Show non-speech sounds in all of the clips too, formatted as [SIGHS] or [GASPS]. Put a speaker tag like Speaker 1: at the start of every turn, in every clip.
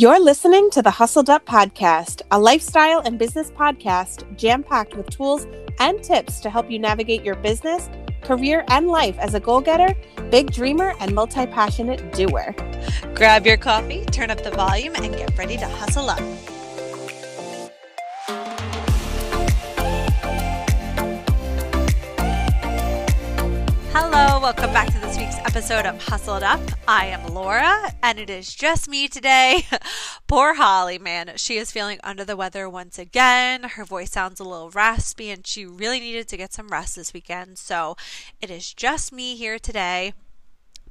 Speaker 1: You're listening to the Hustled Up Podcast, a lifestyle and business podcast jam packed with tools and tips to help you navigate your business, career, and life as a goal getter, big dreamer, and multi passionate doer.
Speaker 2: Grab your coffee, turn up the volume, and get ready to hustle up. Hello, welcome back to this week's episode of Hustled Up. I am Laura, and it is just me today. [LAUGHS] Poor Holly, man. She is feeling under the weather once again. Her voice sounds a little raspy, and she really needed to get some rest this weekend. So it is just me here today.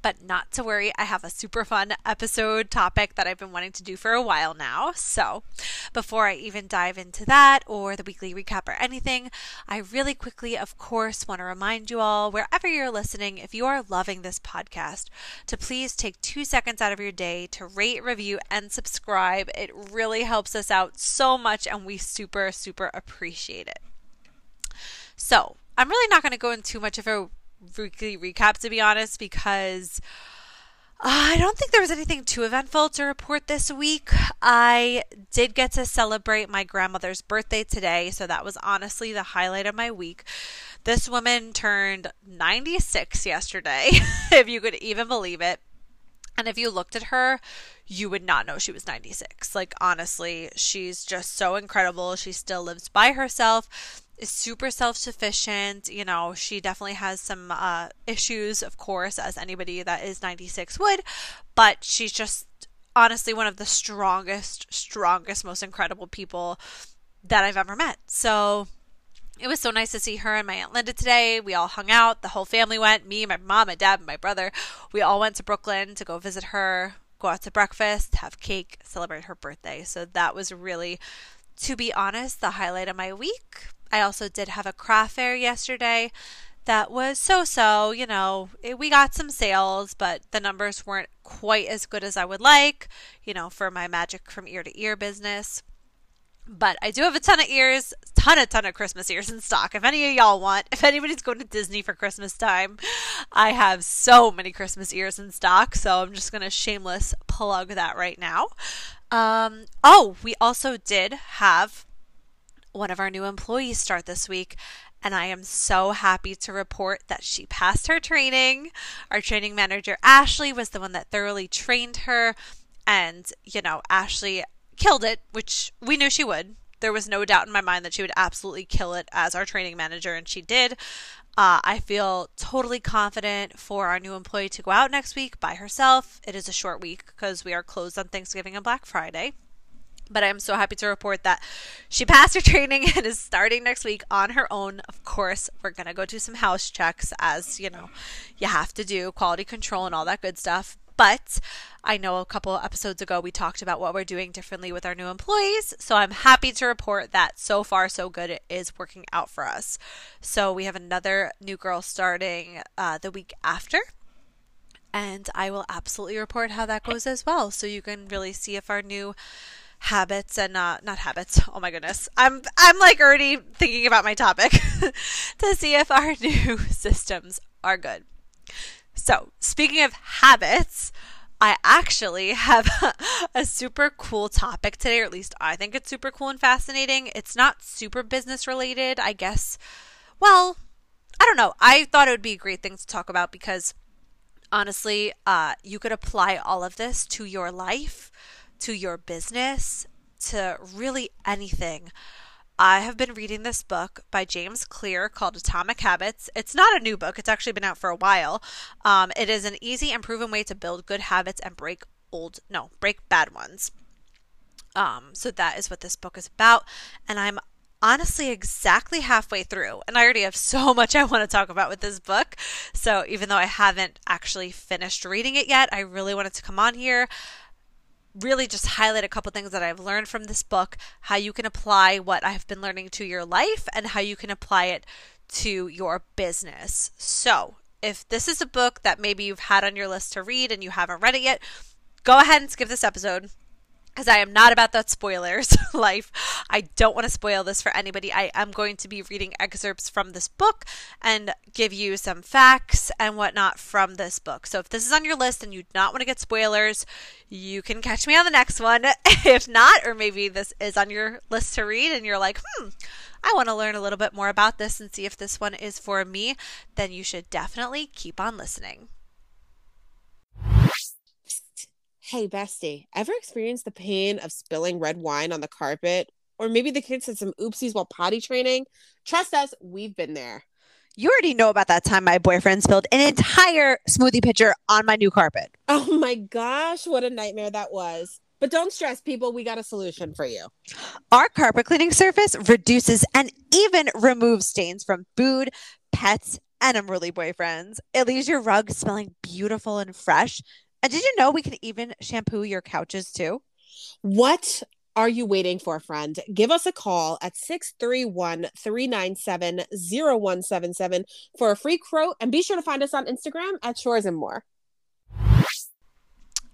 Speaker 2: But not to worry, I have a super fun episode topic that I've been wanting to do for a while now. So, before I even dive into that or the weekly recap or anything, I really quickly, of course, want to remind you all, wherever you're listening, if you are loving this podcast, to please take two seconds out of your day to rate, review, and subscribe. It really helps us out so much, and we super, super appreciate it. So, I'm really not going to go into much of a weekly recap to be honest because uh, I don't think there was anything too eventful to report this week. I did get to celebrate my grandmother's birthday today, so that was honestly the highlight of my week. This woman turned 96 yesterday, [LAUGHS] if you could even believe it. And if you looked at her, you would not know she was 96. Like, honestly, she's just so incredible. She still lives by herself is super self sufficient. You know, she definitely has some uh, issues, of course, as anybody that is 96 would, but she's just honestly one of the strongest, strongest, most incredible people that I've ever met. So it was so nice to see her and my Aunt Linda today. We all hung out. The whole family went me, my mom, my dad, and my brother. We all went to Brooklyn to go visit her, go out to breakfast, have cake, celebrate her birthday. So that was really, to be honest, the highlight of my week. I also did have a craft fair yesterday that was so so. You know, it, we got some sales, but the numbers weren't quite as good as I would like, you know, for my magic from ear to ear business. But I do have a ton of ears, ton of ton of Christmas ears in stock. If any of y'all want, if anybody's going to Disney for Christmas time, I have so many Christmas ears in stock. So I'm just gonna shameless plug that right now. Um, oh, we also did have one of our new employees start this week. And I am so happy to report that she passed her training. Our training manager, Ashley, was the one that thoroughly trained her. And, you know, Ashley killed it, which we knew she would. There was no doubt in my mind that she would absolutely kill it as our training manager, and she did. Uh, I feel totally confident for our new employee to go out next week by herself. It is a short week because we are closed on Thanksgiving and Black Friday. But I'm so happy to report that she passed her training [LAUGHS] and is starting next week on her own. Of course, we're going to go do some house checks as, you know, you have to do quality control and all that good stuff. But I know a couple episodes ago we talked about what we're doing differently with our new employees. So I'm happy to report that so far so good it is working out for us. So we have another new girl starting uh, the week after and I will absolutely report how that goes as well. So you can really see if our new habits and uh, not habits. [LAUGHS] Oh my goodness, I'm I'm like already thinking about my topic to see if our new systems are good. So speaking of habits. I actually have [LAUGHS] a super cool topic today, or at least I think it's super cool and fascinating. It's not super business related, I guess. Well, I don't know. I thought it would be a great thing to talk about because honestly, uh, you could apply all of this to your life to your business, to really anything. I have been reading this book by James Clear called Atomic Habits. It's not a new book, it's actually been out for a while. Um, it is an easy and proven way to build good habits and break old, no, break bad ones. Um, so that is what this book is about. And I'm honestly exactly halfway through and I already have [LAUGHS] so much I want to talk about with this book. So even though I haven't actually finished reading it yet, I really wanted to come on here really just highlight a couple things that I've learned from this book, how you can apply what I've been learning to your life, and how you can apply it to your business. So, if this is a book that maybe you've had on your list to read and you haven't read it yet, go ahead and skip this episode. Because I am not about that spoilers [LAUGHS] life. I don't want to spoil this for anybody. I am going to be reading excerpts from this book and give you some facts and whatnot from this book. So if this is on your list and you do not want to get spoilers, you can catch me on the next one. [LAUGHS] if not, or maybe this is on your list to read and you're like, hmm, I want to learn a little bit more about this and see if this one is for me, then you should definitely keep on listening.
Speaker 1: Hey, bestie, ever experienced the pain of spilling red wine on the carpet? Or maybe the kids had some oopsies while potty training? Trust us, we've been there.
Speaker 3: You already know about that time my boyfriend spilled an entire smoothie pitcher on my new carpet. [LAUGHS]
Speaker 1: Oh my gosh, what a nightmare that was. But don't stress, people, we got a solution for you.
Speaker 3: Our carpet cleaning surface reduces and even removes stains from food, pets, and unruly boyfriends. It leaves your rug smelling beautiful and fresh and did you know we can even shampoo your couches too?
Speaker 1: What are you waiting for, friend? Give us a call at 631 397 0177 for a free quote and be sure to find us on Instagram at Chores and More.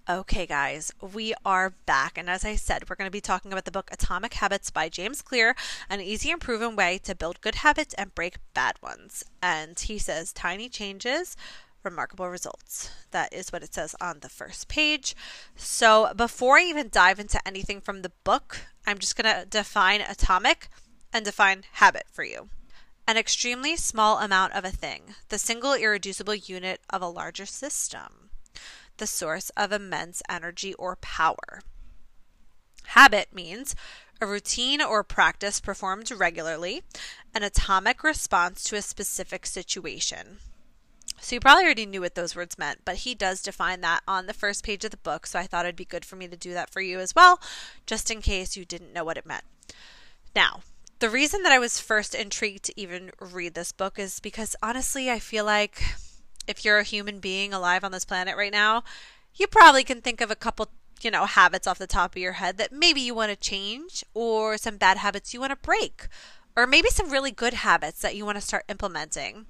Speaker 2: Okay, guys, we are back. And as I said, we're going to be talking about the book Atomic Habits by James Clear, an easy and proven way to build good habits and break bad ones. And he says tiny changes remarkable results. That is what it says on the first page. So, before I even dive into anything from the book, I'm just going to define atomic and define habit for you. An extremely small amount of a thing, the single irreducible unit of a larger system, the source of immense energy or power. Habit means a routine or practice performed regularly, an atomic response to a specific situation. So you probably already knew what those words meant, but he does define that on the first page of the book. So I thought it'd be good for me to do that for you as well, just in case you didn't know what it meant. Now, the reason that I was first intrigued to even read this book is because honestly, I feel like if you're a human being alive on this planet right now, you probably can think of a couple, you know, habits off the top of your head that maybe you want to change or some bad habits you want to break or maybe some really good habits that you want to start implementing.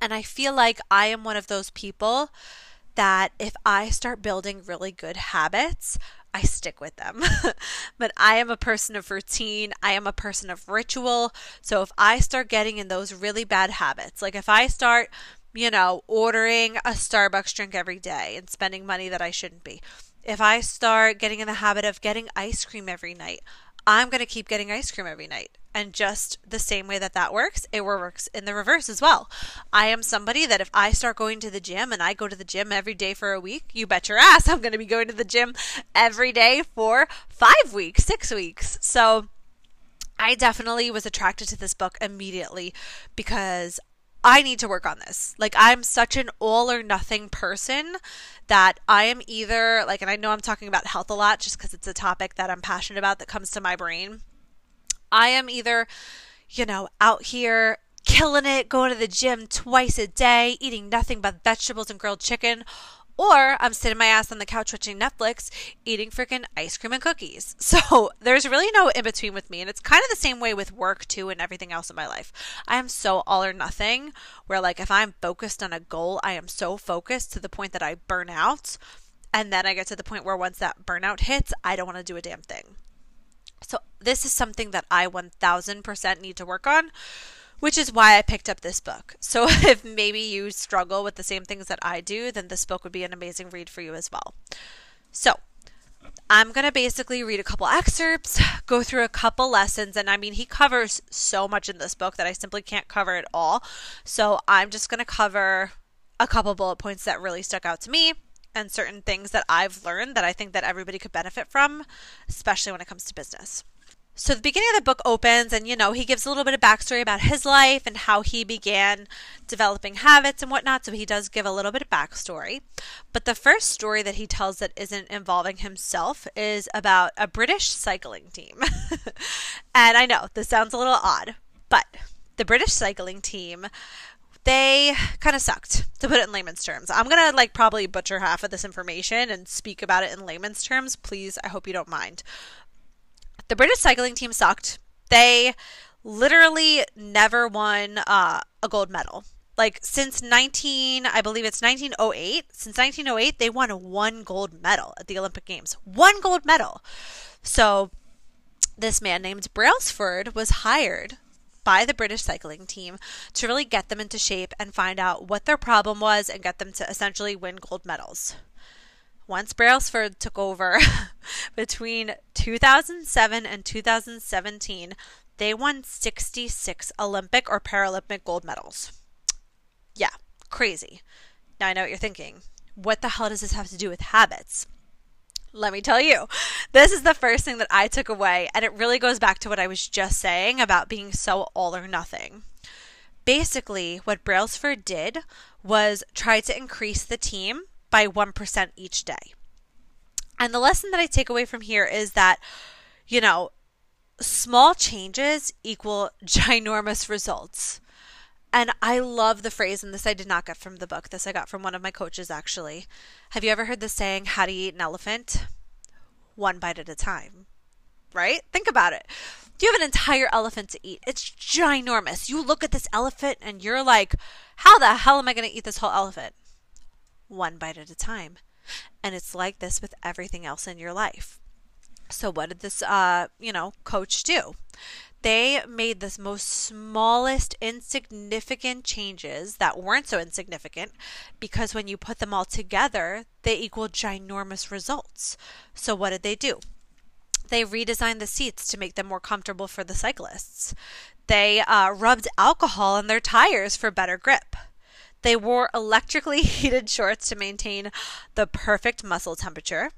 Speaker 2: And I feel like I am one of those people that if I start building really good habits, I stick with them. [LAUGHS] but I am a person of routine. I am a person of ritual. So if I start getting in those really bad habits, like if I start, you know, ordering a Starbucks drink every day and spending money that I shouldn't be, if I start getting in the habit of getting ice cream every night, I'm going to keep getting ice cream every night. And just the same way that that works, it works in the reverse as well. I am somebody that if I start going to the gym and I go to the gym every day for a week, you bet your ass I'm going to be going to the gym every day for five weeks, six weeks. So I definitely was attracted to this book immediately because I need to work on this. Like, I'm such an all or nothing person that I am either, like, and I know I'm talking about health a lot just because it's a topic that I'm passionate about that comes to my brain. I am either, you know, out here killing it, going to the gym twice a day, eating nothing but vegetables and grilled chicken, or I'm sitting my ass on the couch watching Netflix, eating freaking ice cream and cookies. [LAUGHS] So there's really no in between with me. And it's kind of the same way with work too and everything else in my life. I am so all or nothing, where like if I'm focused on a goal, I am so focused to the point that I burn out. And then I get to the point where once that burnout hits, I don't want to do a damn thing. So this is something that I 1000% need to work on which is why I picked up this book. So [LAUGHS] if maybe you struggle with the same things that I do, then this book would be an amazing read for you as well. So, I'm going to basically read a couple excerpts, go through a couple lessons, and I mean, he covers so much in this book that I simply can't cover it all. So, I'm just going to cover a couple bullet points that really stuck out to me and certain things that I've learned that I think that everybody could benefit from, especially when it comes to business. So the beginning of the book opens, and you know, he gives a little bit of backstory about his life and how he began developing habits and whatnot. So he does give a little bit of backstory. But the first story that he tells that isn't involving himself is about a British cycling team. [LAUGHS] and I know this sounds a little odd, but the British cycling team they kind of sucked to put it in layman's terms. I'm to like probably butcher half of this information and speak about it in layman's terms. Please, I hope you don't mind. The British cycling team sucked. They literally never won uh, a gold medal. Like since 19, I believe it's 1908, since 1908, they won one gold medal at the Olympic Games. One gold medal. So this man named Brailsford was hired by the British cycling team to really get them into shape and find out what their problem was and get them to essentially win gold medals. Once Brailsford took over [LAUGHS] between 2007 and 2017, they won 66 Olympic or Paralympic gold medals. Yeah, crazy. Now I know what you're thinking. What the hell does this have to do with habits? Let me tell you, this is the first thing that I took away, and it really goes back to what I was just saying about being so all or nothing. Basically, what Brailsford did was try to increase the team by 1% each day. And the lesson that I take away from here is that, you know, small changes equal [LAUGHS] ginormous results. And I love the phrase, and this I did not get from the book. This I got from one of my coaches, actually. Have you ever heard the saying, how to eat an elephant? One bite at a time. Right? Think about it. You have an entire elephant to eat. It's ginormous. You look at this elephant and you're like, how the hell am I going to eat this whole elephant? One bite at a time. And it's like this with everything else in your life. So, what did this, uh, you know, coach do? They made the most smallest insignificant changes that weren't so insignificant because when you put them all together, they equal ginormous results. So, what did they do? They redesigned the seats to make them more comfortable for the cyclists. They uh, rubbed alcohol on their tires for better grip. They wore electrically [LAUGHS] heated shorts to maintain the perfect muscle temperature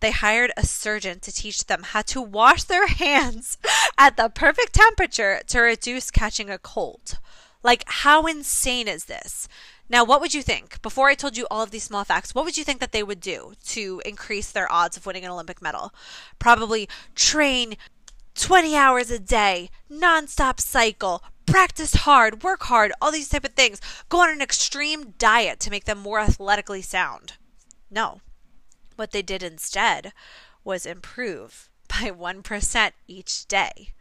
Speaker 2: they hired a surgeon to teach them how to wash their [LAUGHS] hands at the perfect temperature to reduce catching a cold. Like, how insane is this? Now, what would you think? Before I told you all of these small facts, what would you think that they would do to increase their odds of winning an Olympic medal? Probably train 20 hours a day, nonstop cycle, practice hard, work hard, all these type of things. Go on an extreme diet to make them more athletically sound. No. What they did instead was improve [LAUGHS] by 1% each day.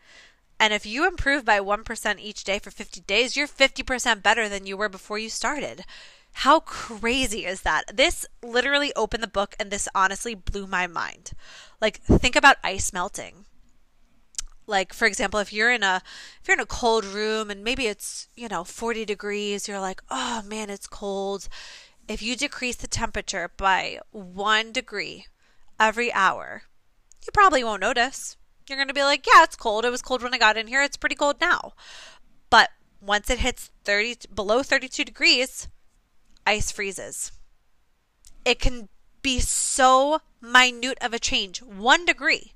Speaker 2: And if you improve by 1% each day for 50 days, you're 50% better than you were before you started. How crazy is that? This literally opened the book and this honestly blew my mind. Like think about ice melting. Like for example, if you're in a if you're in a cold room and maybe it's, you know, 40 degrees, you're like, "Oh man, it's cold." If you decrease the temperature by one degree every hour, you probably won't notice. You're going to be like, yeah, it's cold. It was cold when I got in here. It's pretty cold now. But once it hits 30 below 32 degrees, ice freezes. It can be so minute of a change, 1 degree.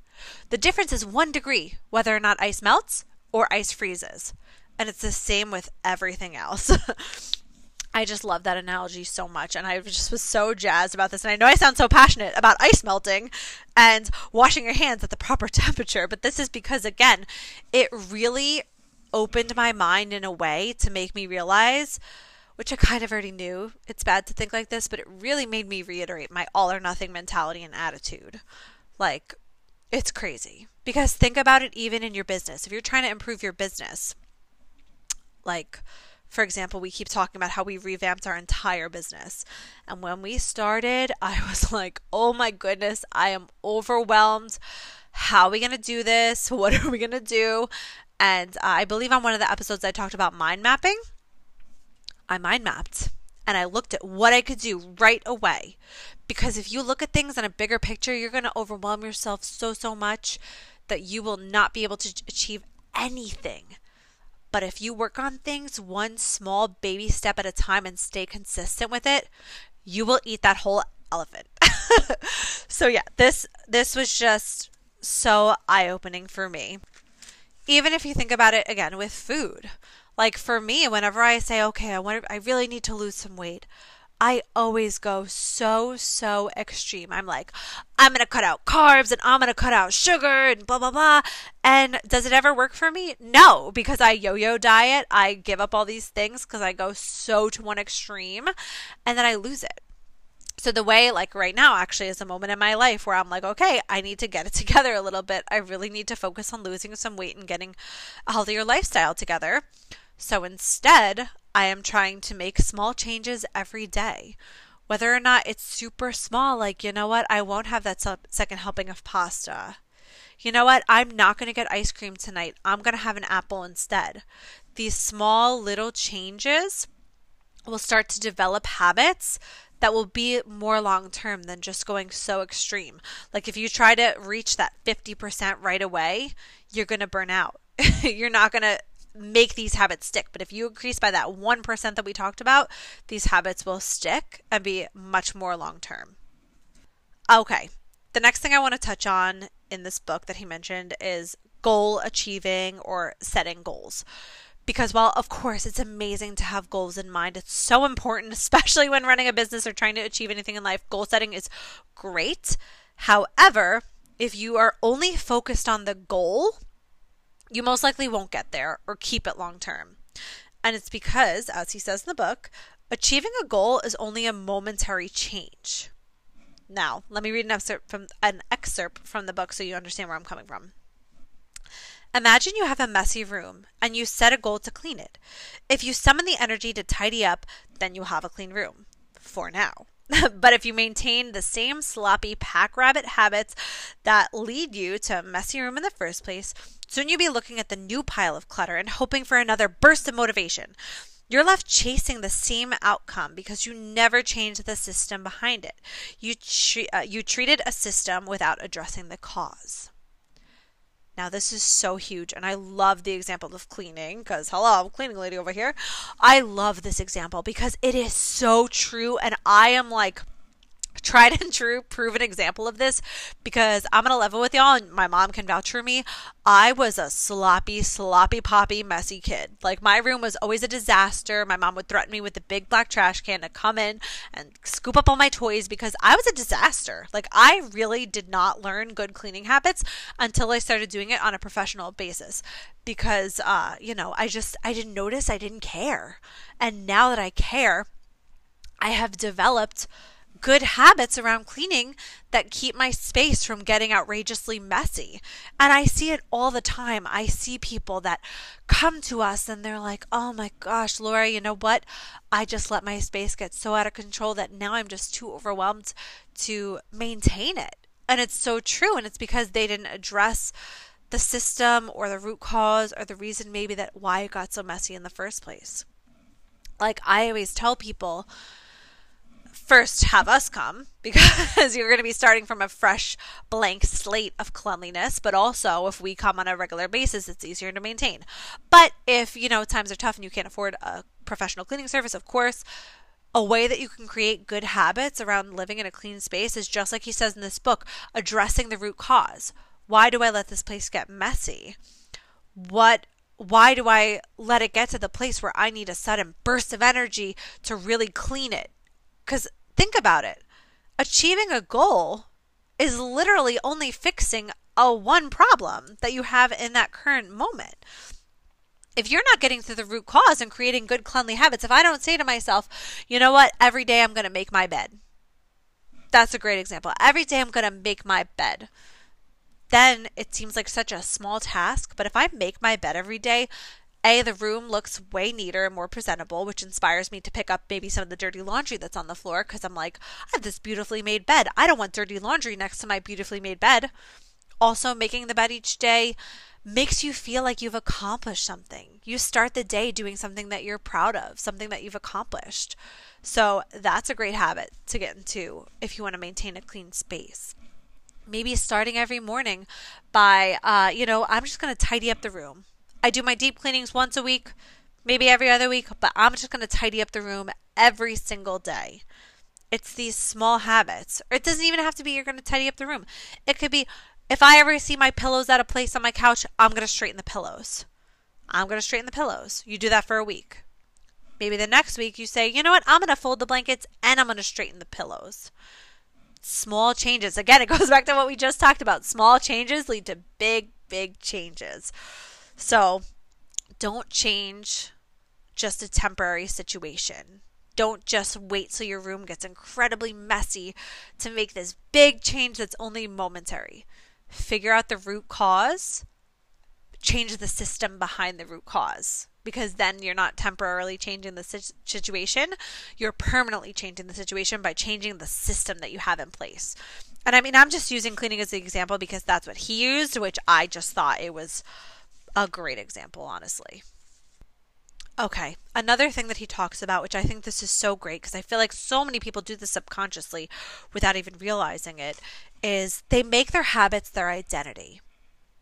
Speaker 2: The difference is 1 degree whether or not ice melts or ice freezes. And it's the same with everything else. [LAUGHS] I just love that analogy so much. And I just was so jazzed about this. And I know I sound so passionate about ice melting and washing your hands at the proper [LAUGHS] temperature, but this is because, again, it really opened my mind in a way to make me realize, which I kind of already knew it's bad to think like this, but it really made me reiterate my all or nothing mentality and attitude. Like, it's crazy. Because think about it even in your business. If you're trying to improve your business, like, for example, we keep talking about how we revamped our entire business. And when we started, [LAUGHS] I was like, oh my goodness, I am overwhelmed. How are we going to do this? [LAUGHS] What are we going to do? And I believe on one of the episodes I talked about mind mapping. I mind mapped and I looked at what I could do right away. Because if you look at things in a bigger picture, you're going to overwhelm yourself so, so much that you will not be able to achieve anything. But if you work on things one small baby step at a time and stay consistent with it, you will eat that whole elephant. [LAUGHS] so yeah, this this was just so eye-opening for me. Even if you think about it again with food. Like for me, whenever I say, "Okay, I want I really need to lose some weight." I always go so, so extreme. I'm like, I'm going to cut out carbs and I'm going to cut out sugar and blah, blah, blah. And does it ever work for me? No, because I yo yo diet. I give up all these things because I go so to one extreme and then I lose it. So the way, like right now, actually is a moment in my life where I'm like, okay, I need to get it [LAUGHS] together a little bit. I really need to focus on losing some weight and getting a healthier lifestyle together. So instead, I am trying to make small changes every day. Whether or not it's super small, like, you know what, I won't have that second helping of pasta. You know what, I'm not going to get ice cream tonight. I'm going to have an apple instead. These small little changes will start to develop habits that will be more long term than just going so extreme. Like if you try to reach that 50% right away, you're going to burn out. [LAUGHS] you're not going to make these habits stick. But if you increase by that 1% that we talked about, these habits will stick and be much more long term. Okay, the next thing I want to touch on in this book that he mentioned is goal achieving or setting goals. Because while, of course, it's amazing to have goals in mind, it's so important, [LAUGHS] especially when running a business or trying to achieve anything in life. Goal setting is great. However, if you are only focused on the goal, you most likely won't get there or keep it long term. And it's because, as he says in the book, achieving a goal is only a momentary change. Now, let me read an excerpt from an excerpt from the book so you understand where I'm coming from. Imagine you have a messy room and you set a goal to clean it. If you summon the energy to tidy up, then you'll have a clean room. For now. [LAUGHS] but if you maintain the same sloppy pack rabbit habits that lead you to a messy room in the first place, soon you'll be looking at the new pile of clutter and hoping for another burst of motivation. You're left chasing the same outcome because you never changed the system behind it. You, tre- uh, you treated a system without addressing the cause. Now, this is so huge, and I love the example of cleaning because, hello, I'm cleaning lady over here. I love this example because it is so true, and I am like tried and true proven example of this because I'm gonna level with y'all and my mom can vouch for me. I was a sloppy, sloppy poppy, messy kid. Like my room was always a disaster. My mom would threaten me with the big black trash can to come in and scoop up all my toys because I was a disaster. Like I really did not learn good cleaning habits until I started doing it on a professional basis because uh, you know, I just I didn't notice, I didn't care. And now that I care, I have developed good habits around cleaning that keep my space from getting outrageously messy. And I see it all the time. I see people that come to us and they're like, oh my gosh, Laura, you know what? I just let my space get so out of control that now I'm just too overwhelmed to maintain it. And it's so true. And it's because they didn't address the system or the root cause or the reason maybe that why it got so messy in the first place. Like I always tell people, first have us come because [LAUGHS] you're going to be starting from a fresh blank slate of cleanliness but also if we come on a regular basis it's easier to maintain. But if you know times are tough and you can't afford a professional cleaning service of course a way that you can create good habits around living in a clean space is just like he says in this book addressing the root cause. Why do i let this place get messy? What why do I let it get to the place where I need a sudden burst of energy to really clean it? Because think about it achieving a goal is literally only fixing a one problem that you have in that current moment. If you're not getting to the root cause and creating good cleanly habits, if I don't say to myself, you know what, every day I'm going to make my bed. That's a great example. Every day I'm going to make my bed. Then it seems like such a small task, but if I make my bed every day, a, the room looks way neater and more presentable, which inspires me to pick up maybe some of the dirty laundry that's on the floor because I'm like, I have this beautifully made bed. I don't want dirty laundry next to my beautifully made bed. Also, making the bed each day makes you feel like you've accomplished something. You start the day doing something that you're proud of, something that you've accomplished. So, that's a great habit to get into if you want to maintain a clean space maybe starting every morning by uh, you know i'm just going to tidy up the room I do my deep cleanings once a week, maybe every other week, but I'm just going to tidy up the room every single day. It's these small habits. Or it doesn't even have to be you're going to tidy up the room. It could be if I ever see my pillows out of place on my couch, I'm going to straighten the pillows. I'm going to straighten the pillows. You do that for a week. Maybe the next week you say, you know what, I'm going to fold the blankets and I'm going to straighten the pillows. Small changes. Again, it goes [LAUGHS] back to what we just talked about. Small changes lead to big, big changes. So don't change just a temporary situation. Don't just wait till your room gets incredibly messy to make this big change that's only momentary. Figure out the root cause, change the system behind the root cause. because then you're not temporarily changing the situation. You're permanently changing the situation by changing the system that you have in place. And I mean, I'm just using cleaning as an example because that's what he used, which I just thought it was a great example, honestly. Okay, another thing that he talks about, which I think this is so great because I feel like so many people do this subconsciously without even realizing it, is they make their habits their identity.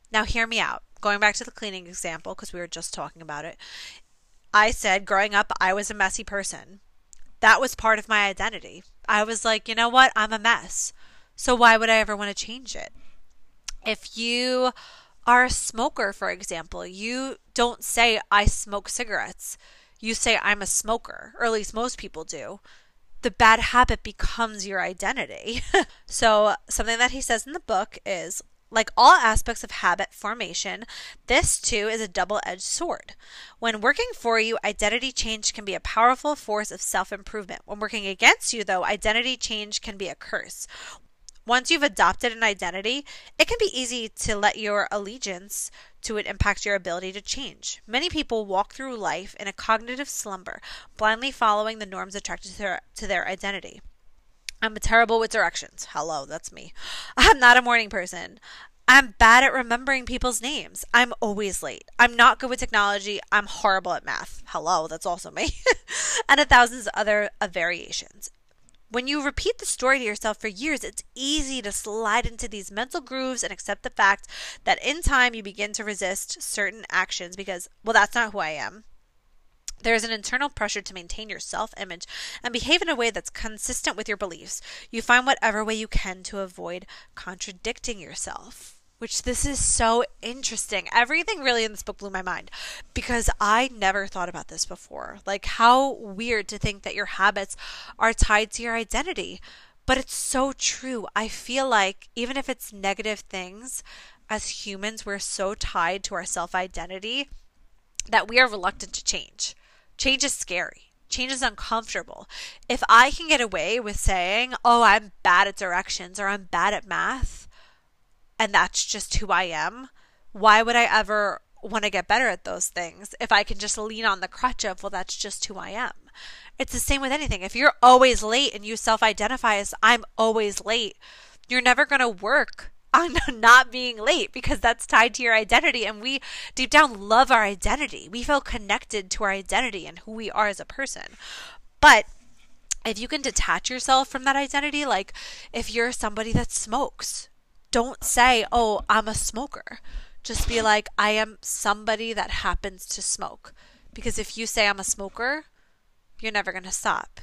Speaker 2: Now, hear me out. Going back to the cleaning example, because we were just talking about it, I said growing up, I was a messy person. That was part of my identity. I was like, you know what? I'm a mess. So why would I ever want to change it? If you are a smoker, for example, you don't say, I smoke cigarettes. You say, I'm a smoker, or at least most people do. The bad habit becomes your identity. [LAUGHS] so, something that he says in the book is like all aspects of habit formation, this too is a double edged sword. When working for you, identity change can be a powerful force of self improvement. When working against you, though, identity change can be a curse. Once you've adopted an identity, it can be easy to let your allegiance to it impact your ability to change. Many people walk through life in a cognitive slumber, blindly following the norms attracted to their, to their identity. I'm terrible with directions. Hello, that's me. [LAUGHS] I'm not a morning person. I'm bad at remembering people's names. I'm always late. I'm not good with technology. I'm horrible at math. Hello, that's also me. [LAUGHS] and a thousand other variations. When you repeat the story to yourself for years, it's easy to slide into these mental grooves and accept the fact that in time you begin to resist certain actions because, well, that's not who I am. There is an internal pressure to maintain your self image and behave in a way that's consistent with your beliefs. You find whatever way you can to avoid contradicting yourself which this is so interesting. Everything really in this book blew my mind because I never thought about this before. Like, how weird to think that your habits are tied to your identity. But it's so true. I feel like even if it's negative things, as humans, we're so tied to our self identity that we are reluctant to change. Change is scary. Change is uncomfortable. If I can get away with saying, oh, I'm bad at directions or I'm bad at math, and that's just who I am, why would I ever want to get better at those things if I can just lean on the crutch of, well, that's just who I am? It's the same with anything. If you're always late and you self identify as I'm always late, you're never going to work on [LAUGHS] not being late because that's tied to your identity. And we deep down love our identity. We feel connected to our identity and who we are as a person. But if you can detach yourself from that identity, like if you're somebody that smokes, don't say, oh, I'm a smoker. Just be like, I am somebody that happens to smoke. Because if you say I'm a smoker, you're never going to stop.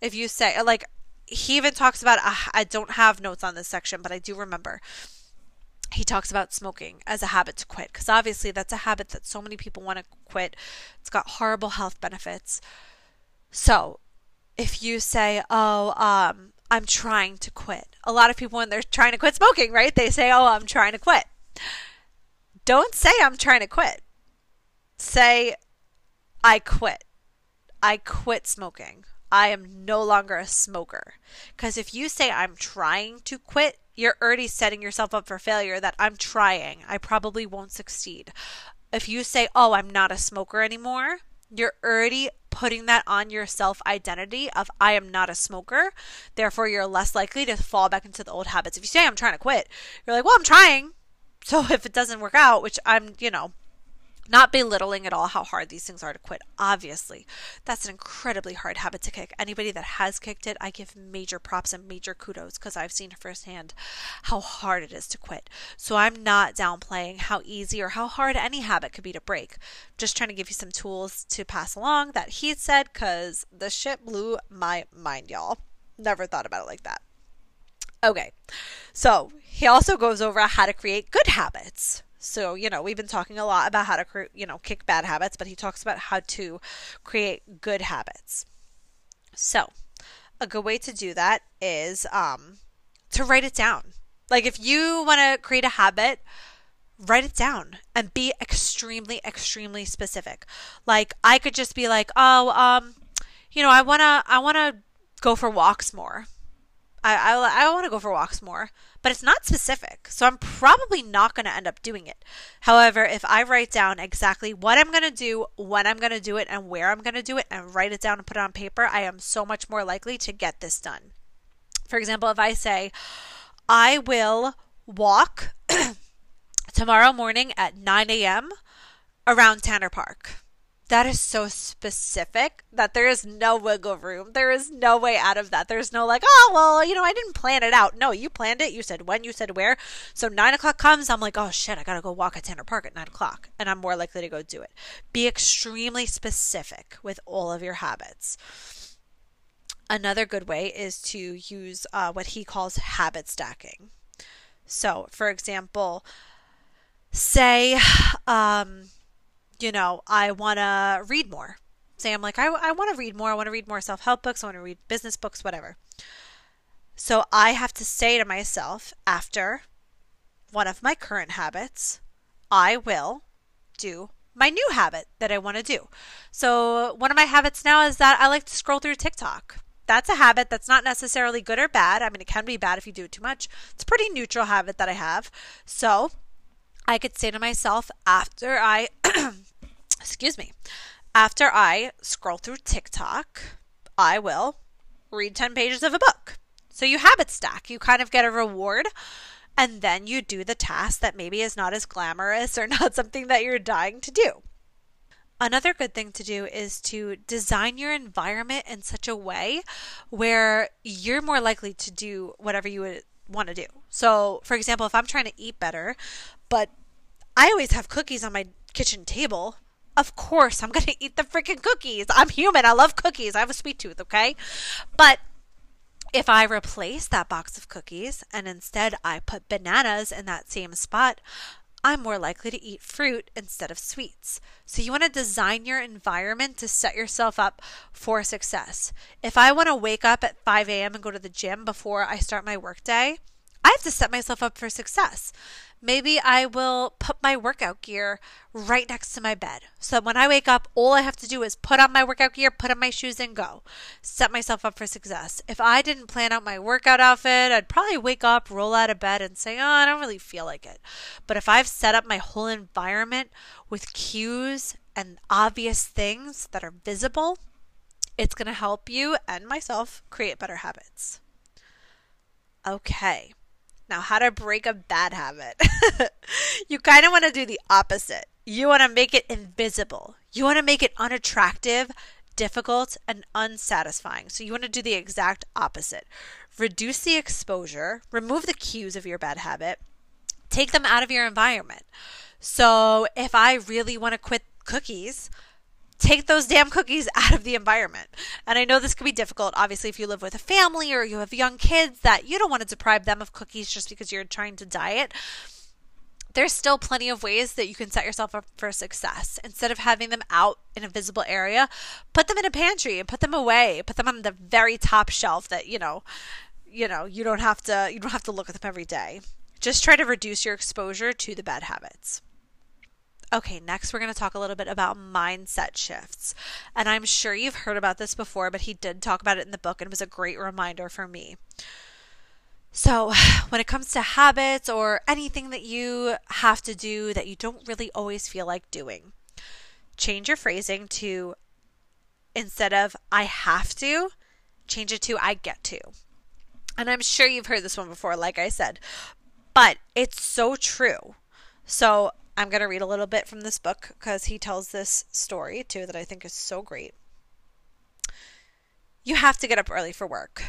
Speaker 2: If you say, like, he even talks about, uh, I don't have notes on this section, but I do remember. He talks about smoking as a habit to quit because obviously that's a habit that so many people want to quit. It's got horrible health benefits. So, if you say, "Oh, um, I'm trying to quit," a lot of people when they're trying to quit smoking, right? They say, "Oh, I'm trying to quit." Don't say I'm trying to quit. Say I quit. I quit smoking. I am no longer a smoker. Because if you say I'm trying to quit, you're already setting yourself up for failure that I'm trying. I probably won't succeed. If you say, oh, I'm not a smoker anymore, you're already putting that on your self identity of I am not a smoker. Therefore, you're less likely to fall back into the old habits. If you say I'm trying to quit, you're like, well, I'm trying. So [LAUGHS] if it doesn't work out, which I'm, you know, not belittling at all how hard these things are to quit. Obviously, that's an incredibly hard habit to kick. Anybody that has kicked it, I give major props and major kudos because I've seen firsthand how hard it is to quit. So I'm not downplaying how easy or how hard any habit could be to break. Just trying to give you some tools to pass along that he said because the shit blew my mind, y'all. Never thought about it like that. Okay, so he also goes over how to create good habits. So, you know, we've been talking a lot about how to, you know, kick bad habits, but he talks about how to create good habits. So, a good way to do that is um, to write it down. Like, if you want to create a habit, write it down and be extremely, extremely specific. Like, I could just be like, oh, um, you know, I wanna, I wanna go for walks more. I, I, I want to go for walks more, but it's not specific. So I'm probably not going to end up doing it. However, if I write down exactly what I'm going to do, when I'm going to do it, and where I'm going to do it, and write it down and put it on paper, I am so much more likely to get this done. For example, if I say, I will walk [CLEARS THROAT] tomorrow morning at 9 a.m. around Tanner Park that is so specific that there is no wiggle room. There is no way out of that. There's no like, oh, well, you know, I didn't plan it out. No, you planned it. You said when, you said where. So nine o'clock comes, I'm like, oh shit, I gotta go walk at Tanner Park at nine o'clock. And I'm more likely to go do it. Be extremely specific with all of your habits. Another good way is to use uh, what he calls habit stacking. So, for example, say, um, you know, I want to read more. Say I'm like, I, I want to read more. I want to read more self help books. I want to read business books, whatever. So I have to say to myself after one of my current habits, I will do my new habit that I want to do. So one of my habits now is that I like to scroll through TikTok. That's a habit that's not necessarily good or bad. I mean, it can be bad if you do it too much. It's a pretty neutral habit that I have. So I could say to myself after I [CLEARS THROAT] excuse me, after I scroll through TikTok, I will read 10 pages of a book. So you habit stack, you kind of get a reward and then you do the task that maybe is not as glamorous or [LAUGHS] not something that you're dying to do. Another good thing to do is to design your environment in such a way where you're more likely to do whatever you would want to do. So, for example, if I'm trying to eat better, but I always have cookies on my kitchen table, of course I'm going to eat the freaking cookies. I'm human. I love cookies. I have a sweet tooth, okay? But if I replace that box of cookies and instead I put bananas in that same spot, I'm more likely to eat fruit instead of sweets. So you want to design your environment to set yourself up for success. If I want to wake up at 5 a.m. and go to the gym before I start my workday, I have to set myself up for success. Maybe I will put my workout gear right next to my bed. So when I wake up, all I have to do is put on my workout gear, put on my shoes, and go. Set myself up for success. If I didn't plan out my workout outfit, I'd probably wake up, roll out of bed, and say, Oh, I don't really feel like it. But if I've set up my whole environment with cues and obvious things that are visible, it's going to help you and myself create better habits. Okay. Now, how to break a bad habit. [LAUGHS] you kind of want to do the opposite. You want to make it invisible. You want to make it unattractive, difficult, and unsatisfying. So, you want to do the exact opposite. Reduce the exposure, remove the cues of your bad habit, take them out of your environment. So, if I really want to quit cookies, take those damn cookies [LAUGHS] out of the environment. And I know this can be difficult, obviously, if you live with a family or you have young kids that you don't want to deprive them of cookies just because you're trying to diet. There's still plenty of ways that you can set yourself up for success. Instead of having them out in a visible area, put them in a pantry and put them away. Put them on the very top shelf that, you know, you know, you don't have to you don't have to look at them every day. Just try to reduce your exposure to the bad habits. Okay, next we're going to talk a little bit about mindset shifts. And I'm sure you've heard about this before, but he did talk about it in the book and it was a great reminder for me. So, [SIGHS] when it comes to habits or anything that you have to do that you don't really always feel like doing, change your phrasing to instead of I have to, change it to I get to. And I'm sure you've heard this one before, like I said, but it's so true. So, I'm going to read a little bit from this book because he tells this story too that I think is so great. You have to get up early for work,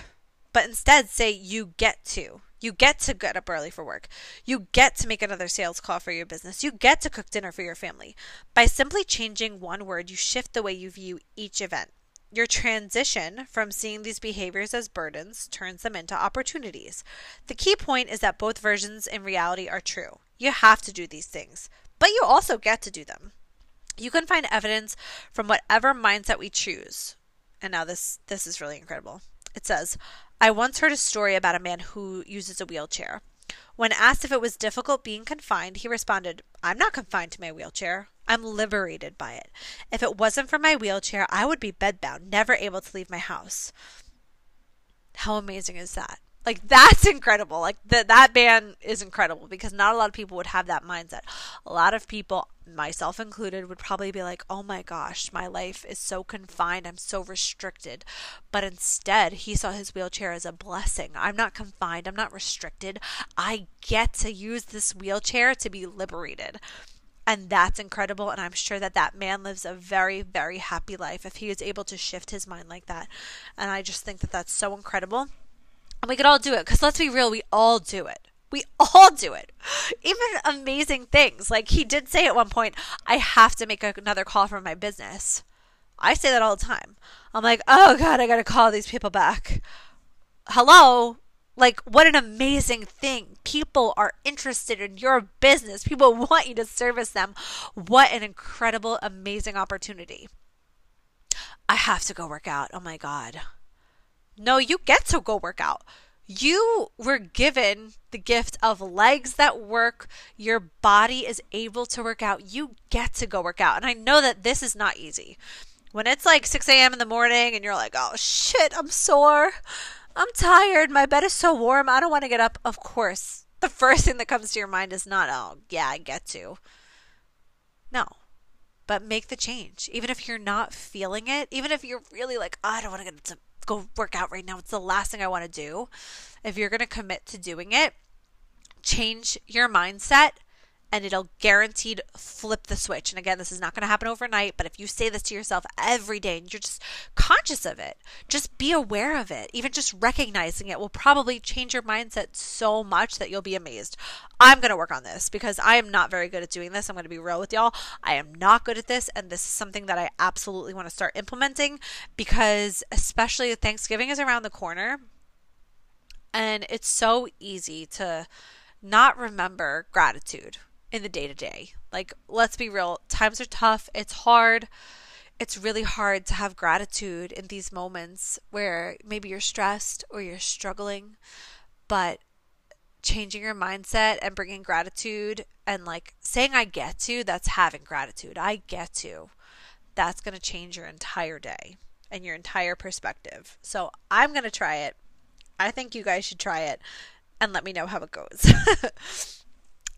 Speaker 2: but instead say you get to. You get to get up early for work. You get to make another sales call for your business. You get to cook dinner for your family. By simply changing one word, you shift the way you view each event. Your transition from seeing these behaviors as burdens turns them into opportunities. The key point is that both versions in reality are true. You have to do these things, but you also get to do them. You can find evidence from whatever mindset we choose. And now this this is really incredible. It says, I once heard a story about a man who uses a wheelchair. When asked if it was difficult being confined, he responded, I'm not confined to my wheelchair. I'm liberated by it. If it wasn't for my wheelchair, I would be bedbound, never able to leave my house. How amazing is that? Like that's [LAUGHS] incredible. Like that that man is incredible because not a lot of people would have that mindset. A lot of people, myself included, would probably be like, "Oh my gosh, my life is so confined. I'm so restricted." But instead, he saw his wheelchair as a blessing. I'm not confined. I'm not restricted. I get to use this wheelchair to be liberated. And that's incredible. And I'm sure that that man lives a very, very happy life if he is able to shift his mind like that. And I just think that that's so incredible. And we could all do it because let's be real, we all do it. We all do it. [GASPS] Even amazing things. Like he did say at one point, I have to make another call from my business. I say that all the time. I'm like, oh God, I got to call these people back. Hello? Like, what an amazing thing. People are interested in your business. People [LAUGHS] want you to service them. What an incredible, amazing opportunity. I have to go work out. Oh my God. No, you get to go work out. You were given the gift of legs that work. Your body is able to work out. You get to go work out. And I know that this is not easy. When it's like 6 a.m. in the morning and you're like, oh shit, I'm sore. I'm tired. My bed is so warm. I don't want to get up. Of course, the [LAUGHS] first thing that comes to your mind is not, oh, yeah, I get to. No. But make the change. Even if you're not feeling it, even if you're really like, oh, I don't want to get to go work out right now. It's the last thing I want to do. If you're going to commit to doing it, change your mindset and it'll guaranteed flip the switch. And again, this is not going to happen overnight, but if you say this to yourself every day and you're just conscious of it, just be aware of it, even just recognizing it will probably change your mindset so much that you'll be amazed. I'm going to work on this because I am not very good at doing this. I'm going to be real with y'all. I am not good at this. And this is something that I absolutely want to start implementing because, especially Thanksgiving is around the corner. And it's so easy to not remember gratitude in the day to day. Like, let's be real, times are tough, it's hard. It's really hard to have gratitude in these moments where maybe you're stressed or you're struggling, but changing your mindset and bringing gratitude and like saying I get to, that's having gratitude. I get to. That's going to change your entire day and your entire perspective. So, I'm going to try it. I think you guys should try it and let me know how it goes. [LAUGHS]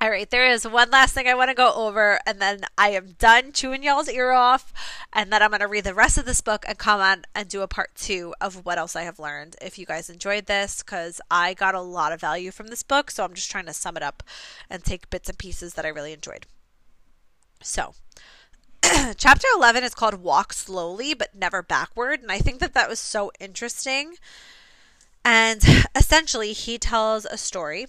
Speaker 2: All right, there is one last thing I want to go over, and then I am done chewing y'all's ear off. And then I'm going to read the rest of this book and come on and do a part two of what else I have learned. If you guys enjoyed this, because I got a lot of value from this book, so I'm just trying to sum it up and take bits and pieces that I really enjoyed. So, [CLEARS THROAT] chapter 11 is called Walk Slowly but Never Backward, and I think that that was so interesting. And essentially, he tells a story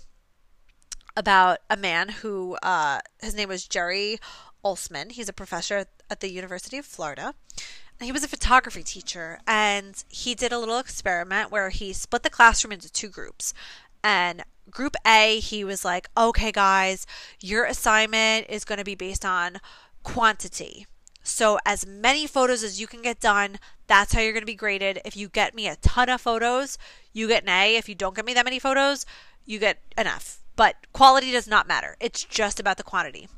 Speaker 2: about a man who uh, his name was Jerry Olsman. He's a professor at the University of Florida. He was a photography teacher, and he did a little experiment where he split the classroom into two groups. And group A, he was like, okay, guys, your assignment is going to be based on quantity. So, as many photos as you can get done, that's how you're going to be graded. If you get me a ton of photos, you get an A. If you don't get me that many photos, you get an F. But quality does not matter. It's just about the quantity.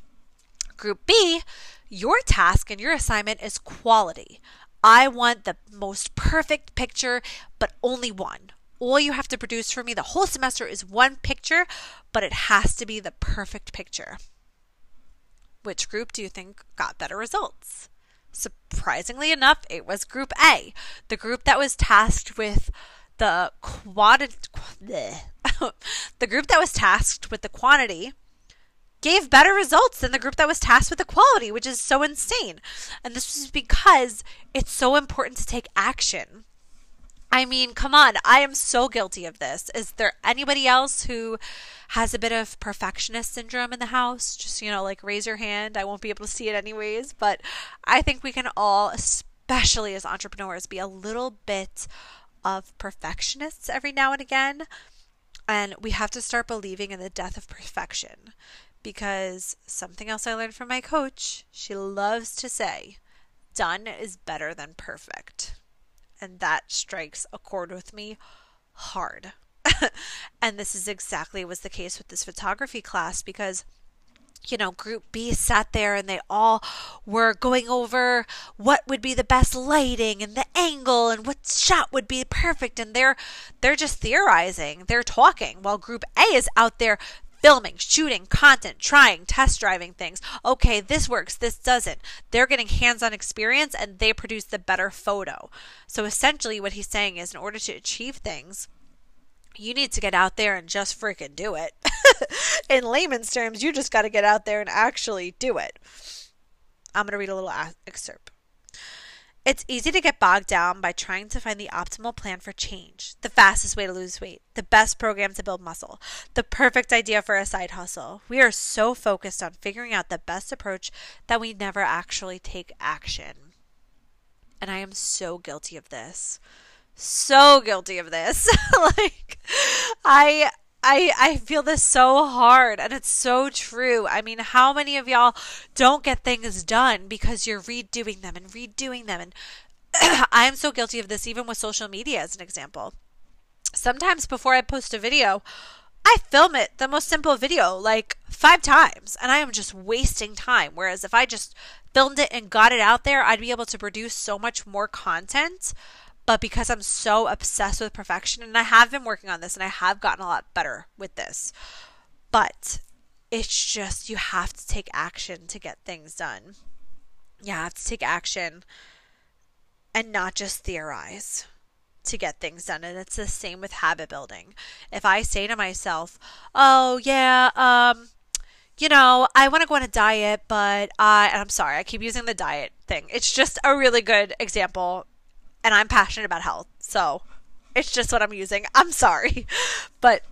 Speaker 2: Group B, your task and your assignment is quality. I want the most perfect picture, but only one. All you have to produce for me the whole semester is one picture, but it has to be the perfect picture. Which group do you think got better results? Surprisingly enough, it was Group A, the group that was tasked with the quantity, [LAUGHS] the group that was tasked with the quantity gave better results than the group that was tasked with the quality, which is so insane. And this is because it's so important to take action. I mean, come on, I am so guilty of this. Is there anybody else who has a bit of perfectionist syndrome in the house? Just, you know, like raise your hand. I won't be able to see it anyways, but I think we can all, especially as entrepreneurs, be a little bit of perfectionists every now and again. And we have to start believing in the death of perfection because something else I learned from my coach, she loves to say, done is better than perfect. And that strikes a chord with me hard. [LAUGHS] and this is exactly was the case with this photography class because you know, group B sat there and they all were going over what would be the best lighting and the angle and what shot would be perfect and they're they're just theorizing, they're talking while group A is out there filming, shooting content, trying, test driving things. Okay, this works, this doesn't. They're getting hands on experience and they produce the better photo. So essentially, what he's saying is in order to achieve things, you need to get out there and just freaking do it. [LAUGHS] in layman's terms, you just got to get out there and actually do it. I'm going to read a little excerpt. It's easy to get bogged down by trying to find the optimal plan for change, the fastest way to lose weight, the best program to build muscle, the perfect idea for a side hustle. We are so focused on figuring out the best approach that we never actually take action. And I am so guilty of this. So guilty of this. [LAUGHS] like I I I feel this so hard and it's so true. I mean, how many of y'all don't get things done because you're redoing them and redoing them and [CLEARS THROAT] I'm so guilty of this even with social media as an example. Sometimes before I post a video, I film it, the most simple video, like five times, and I am just wasting time. Whereas if I just filmed it and got it out there, I'd be able to produce so much more content but because I'm so obsessed with perfection, and I have been working on this and I have gotten a lot better with this, but it's just you have to take action to get things done. You have to take action and not just theorize to get things done. And it's the same with habit building. If I say to myself, oh, yeah, um, you know, I want to go on a diet, but I, I'm sorry, I keep using the diet thing. It's just a really good example and I'm passionate about health. So it's just what I'm using. [LAUGHS] I'm sorry. But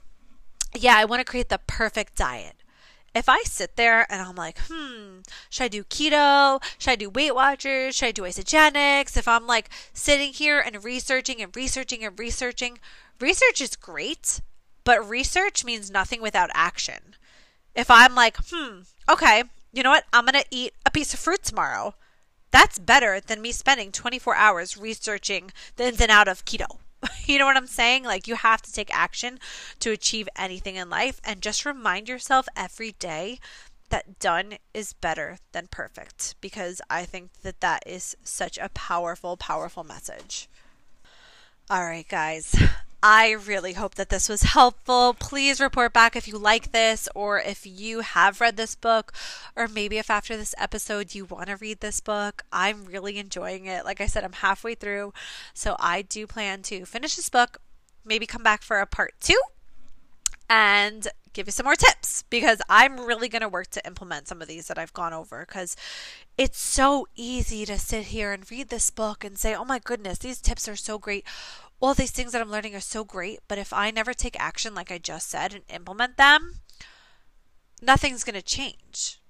Speaker 2: yeah, I want to create the perfect diet. If I sit there and I'm like, hmm, should I do keto? Should I do Weight Watchers? Should I do Isagenix? If I'm like sitting here and researching and researching and researching, research is great, but research means nothing without action. If I'm like, hmm, okay, you know what? I'm going to eat a piece of fruit tomorrow. That's better than me spending 24 hours researching the ins and out of keto. [LAUGHS] you know what I'm saying? Like, you have to take action to achieve anything in life. And just remind yourself every day that done is better than perfect because I think that that is such a powerful, powerful message. All right, guys. I really hope that this was helpful. Please report back if you like this or if you have read this book, or maybe if after this episode you want to read this book. I'm really enjoying it. Like I said, I'm halfway through, so I do plan to finish this book, maybe come back for a part two, and give you some more tips because I'm really going to work to implement some of these that I've gone over because it's so easy to sit here and read this book and say, oh my goodness, these tips are so great all these things that I'm learning are so great, but if I never take action, like I just said, and implement them, nothing's going to change.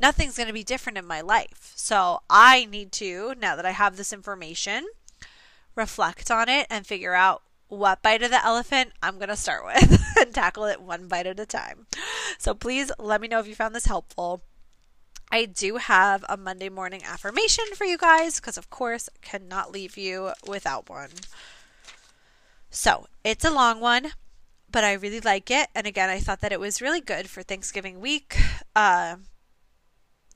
Speaker 2: Nothing's going to be different in my life. So I need to, now that I have this information, reflect on it and figure out what bite of the elephant I'm going to start with [LAUGHS] and tackle it one bite at a time. So please let me know if you found this helpful. I do have a Monday morning affirmation for you guys because, of course, cannot leave you without one. So it's a long one, but I really like it. And again, I thought that it was really good for Thanksgiving week. A uh,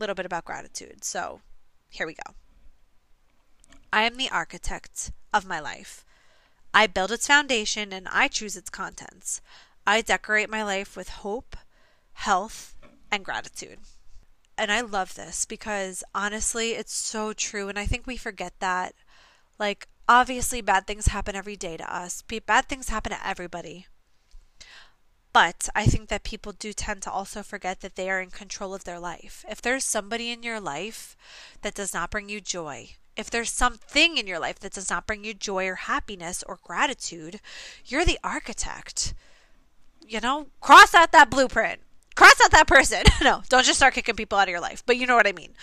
Speaker 2: little bit about gratitude. So here we go. I am the architect of my life. I build its foundation and I choose its contents. I decorate my life with hope, health, and gratitude. And I love this because honestly, it's so true. And I think we forget that. Like, obviously bad things happen every day to us. Bad things happen to everybody. But I think that people do tend to also forget that they are in control of their life. If there's somebody in your life that does not bring you joy, if there's something in your life that does not bring you joy or happiness or gratitude, you're the architect. You know, cross out that blueprint. Cross out that person. [LAUGHS] no, don't just start kicking people out of your life, but you know what I mean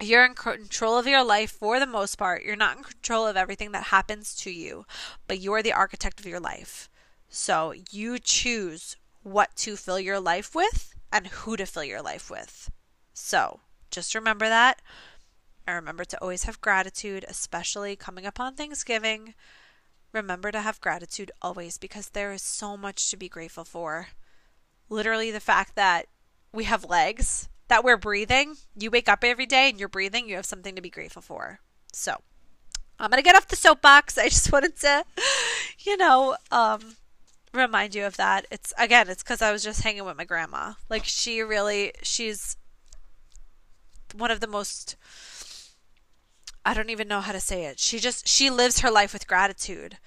Speaker 2: you're in control of your life for the most part. You're not in control of everything that happens to you, but you are the architect of your life. So you choose what to fill your life with and who to fill your life with. So just remember that. And remember to always have gratitude, especially coming up on Thanksgiving. Remember to have gratitude always because there is so much to be grateful for. Literally, the fact that we have legs, that we're breathing. You wake up every day and you're breathing, you have something to be grateful for. So, I'm going to get off the soapbox. [LAUGHS] I just wanted to, you know, um, remind you of that. It's again, it's because I was just hanging with my grandma. Like, she really, she's one of the most, I don't even know how to say it. She just, she lives her life with gratitude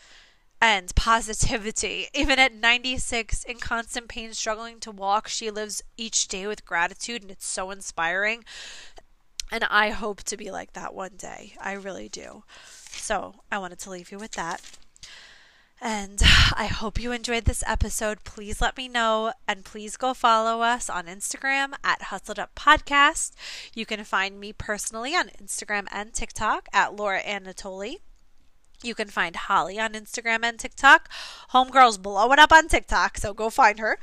Speaker 2: and positivity. [LAUGHS] Even at 96, in constant pain, struggling to walk, she lives each day with gratitude, and it's so inspiring. And I hope to be like that one day. I really do. So I wanted to leave you with that. And [SIGHS] I hope you enjoyed this episode. Please let me know and please go follow us on Instagram at Hustled Up Podcast. You can find me personally on Instagram and TikTok at Laura Ann Natoli. You can find Holly on Instagram and TikTok. Homegirl's blowing up on TikTok, so go find her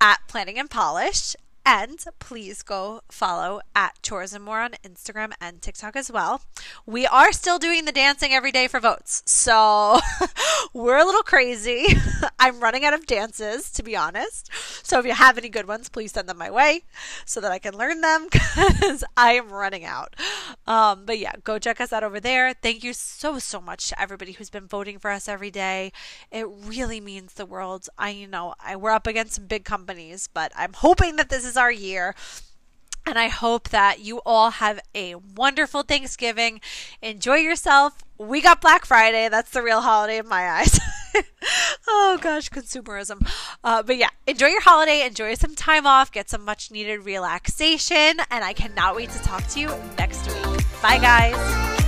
Speaker 2: at Planning and Polish. And please go follow at and More on Instagram and TikTok as well. We are still doing the dancing every day for votes. So [LAUGHS] we're a little crazy. [LAUGHS] I'm running out of dances, to be honest. So if you have any good ones, please send them my way so that I can learn them [LAUGHS] because I am running out. Um, but yeah, go check us out over there. Thank you so, so much to everybody who's been voting for us every day. It really means the world. I, you know, I, we're up against some big companies, but I'm hoping that this is our year. And I hope that you all have a wonderful Thanksgiving. Enjoy yourself. We got Black Friday. That's the real holiday in my eyes. [LAUGHS] oh gosh, consumerism. Uh, but yeah, enjoy your holiday. Enjoy some time off. Get some much needed relaxation. And I cannot wait to talk to you next week. Bye, guys.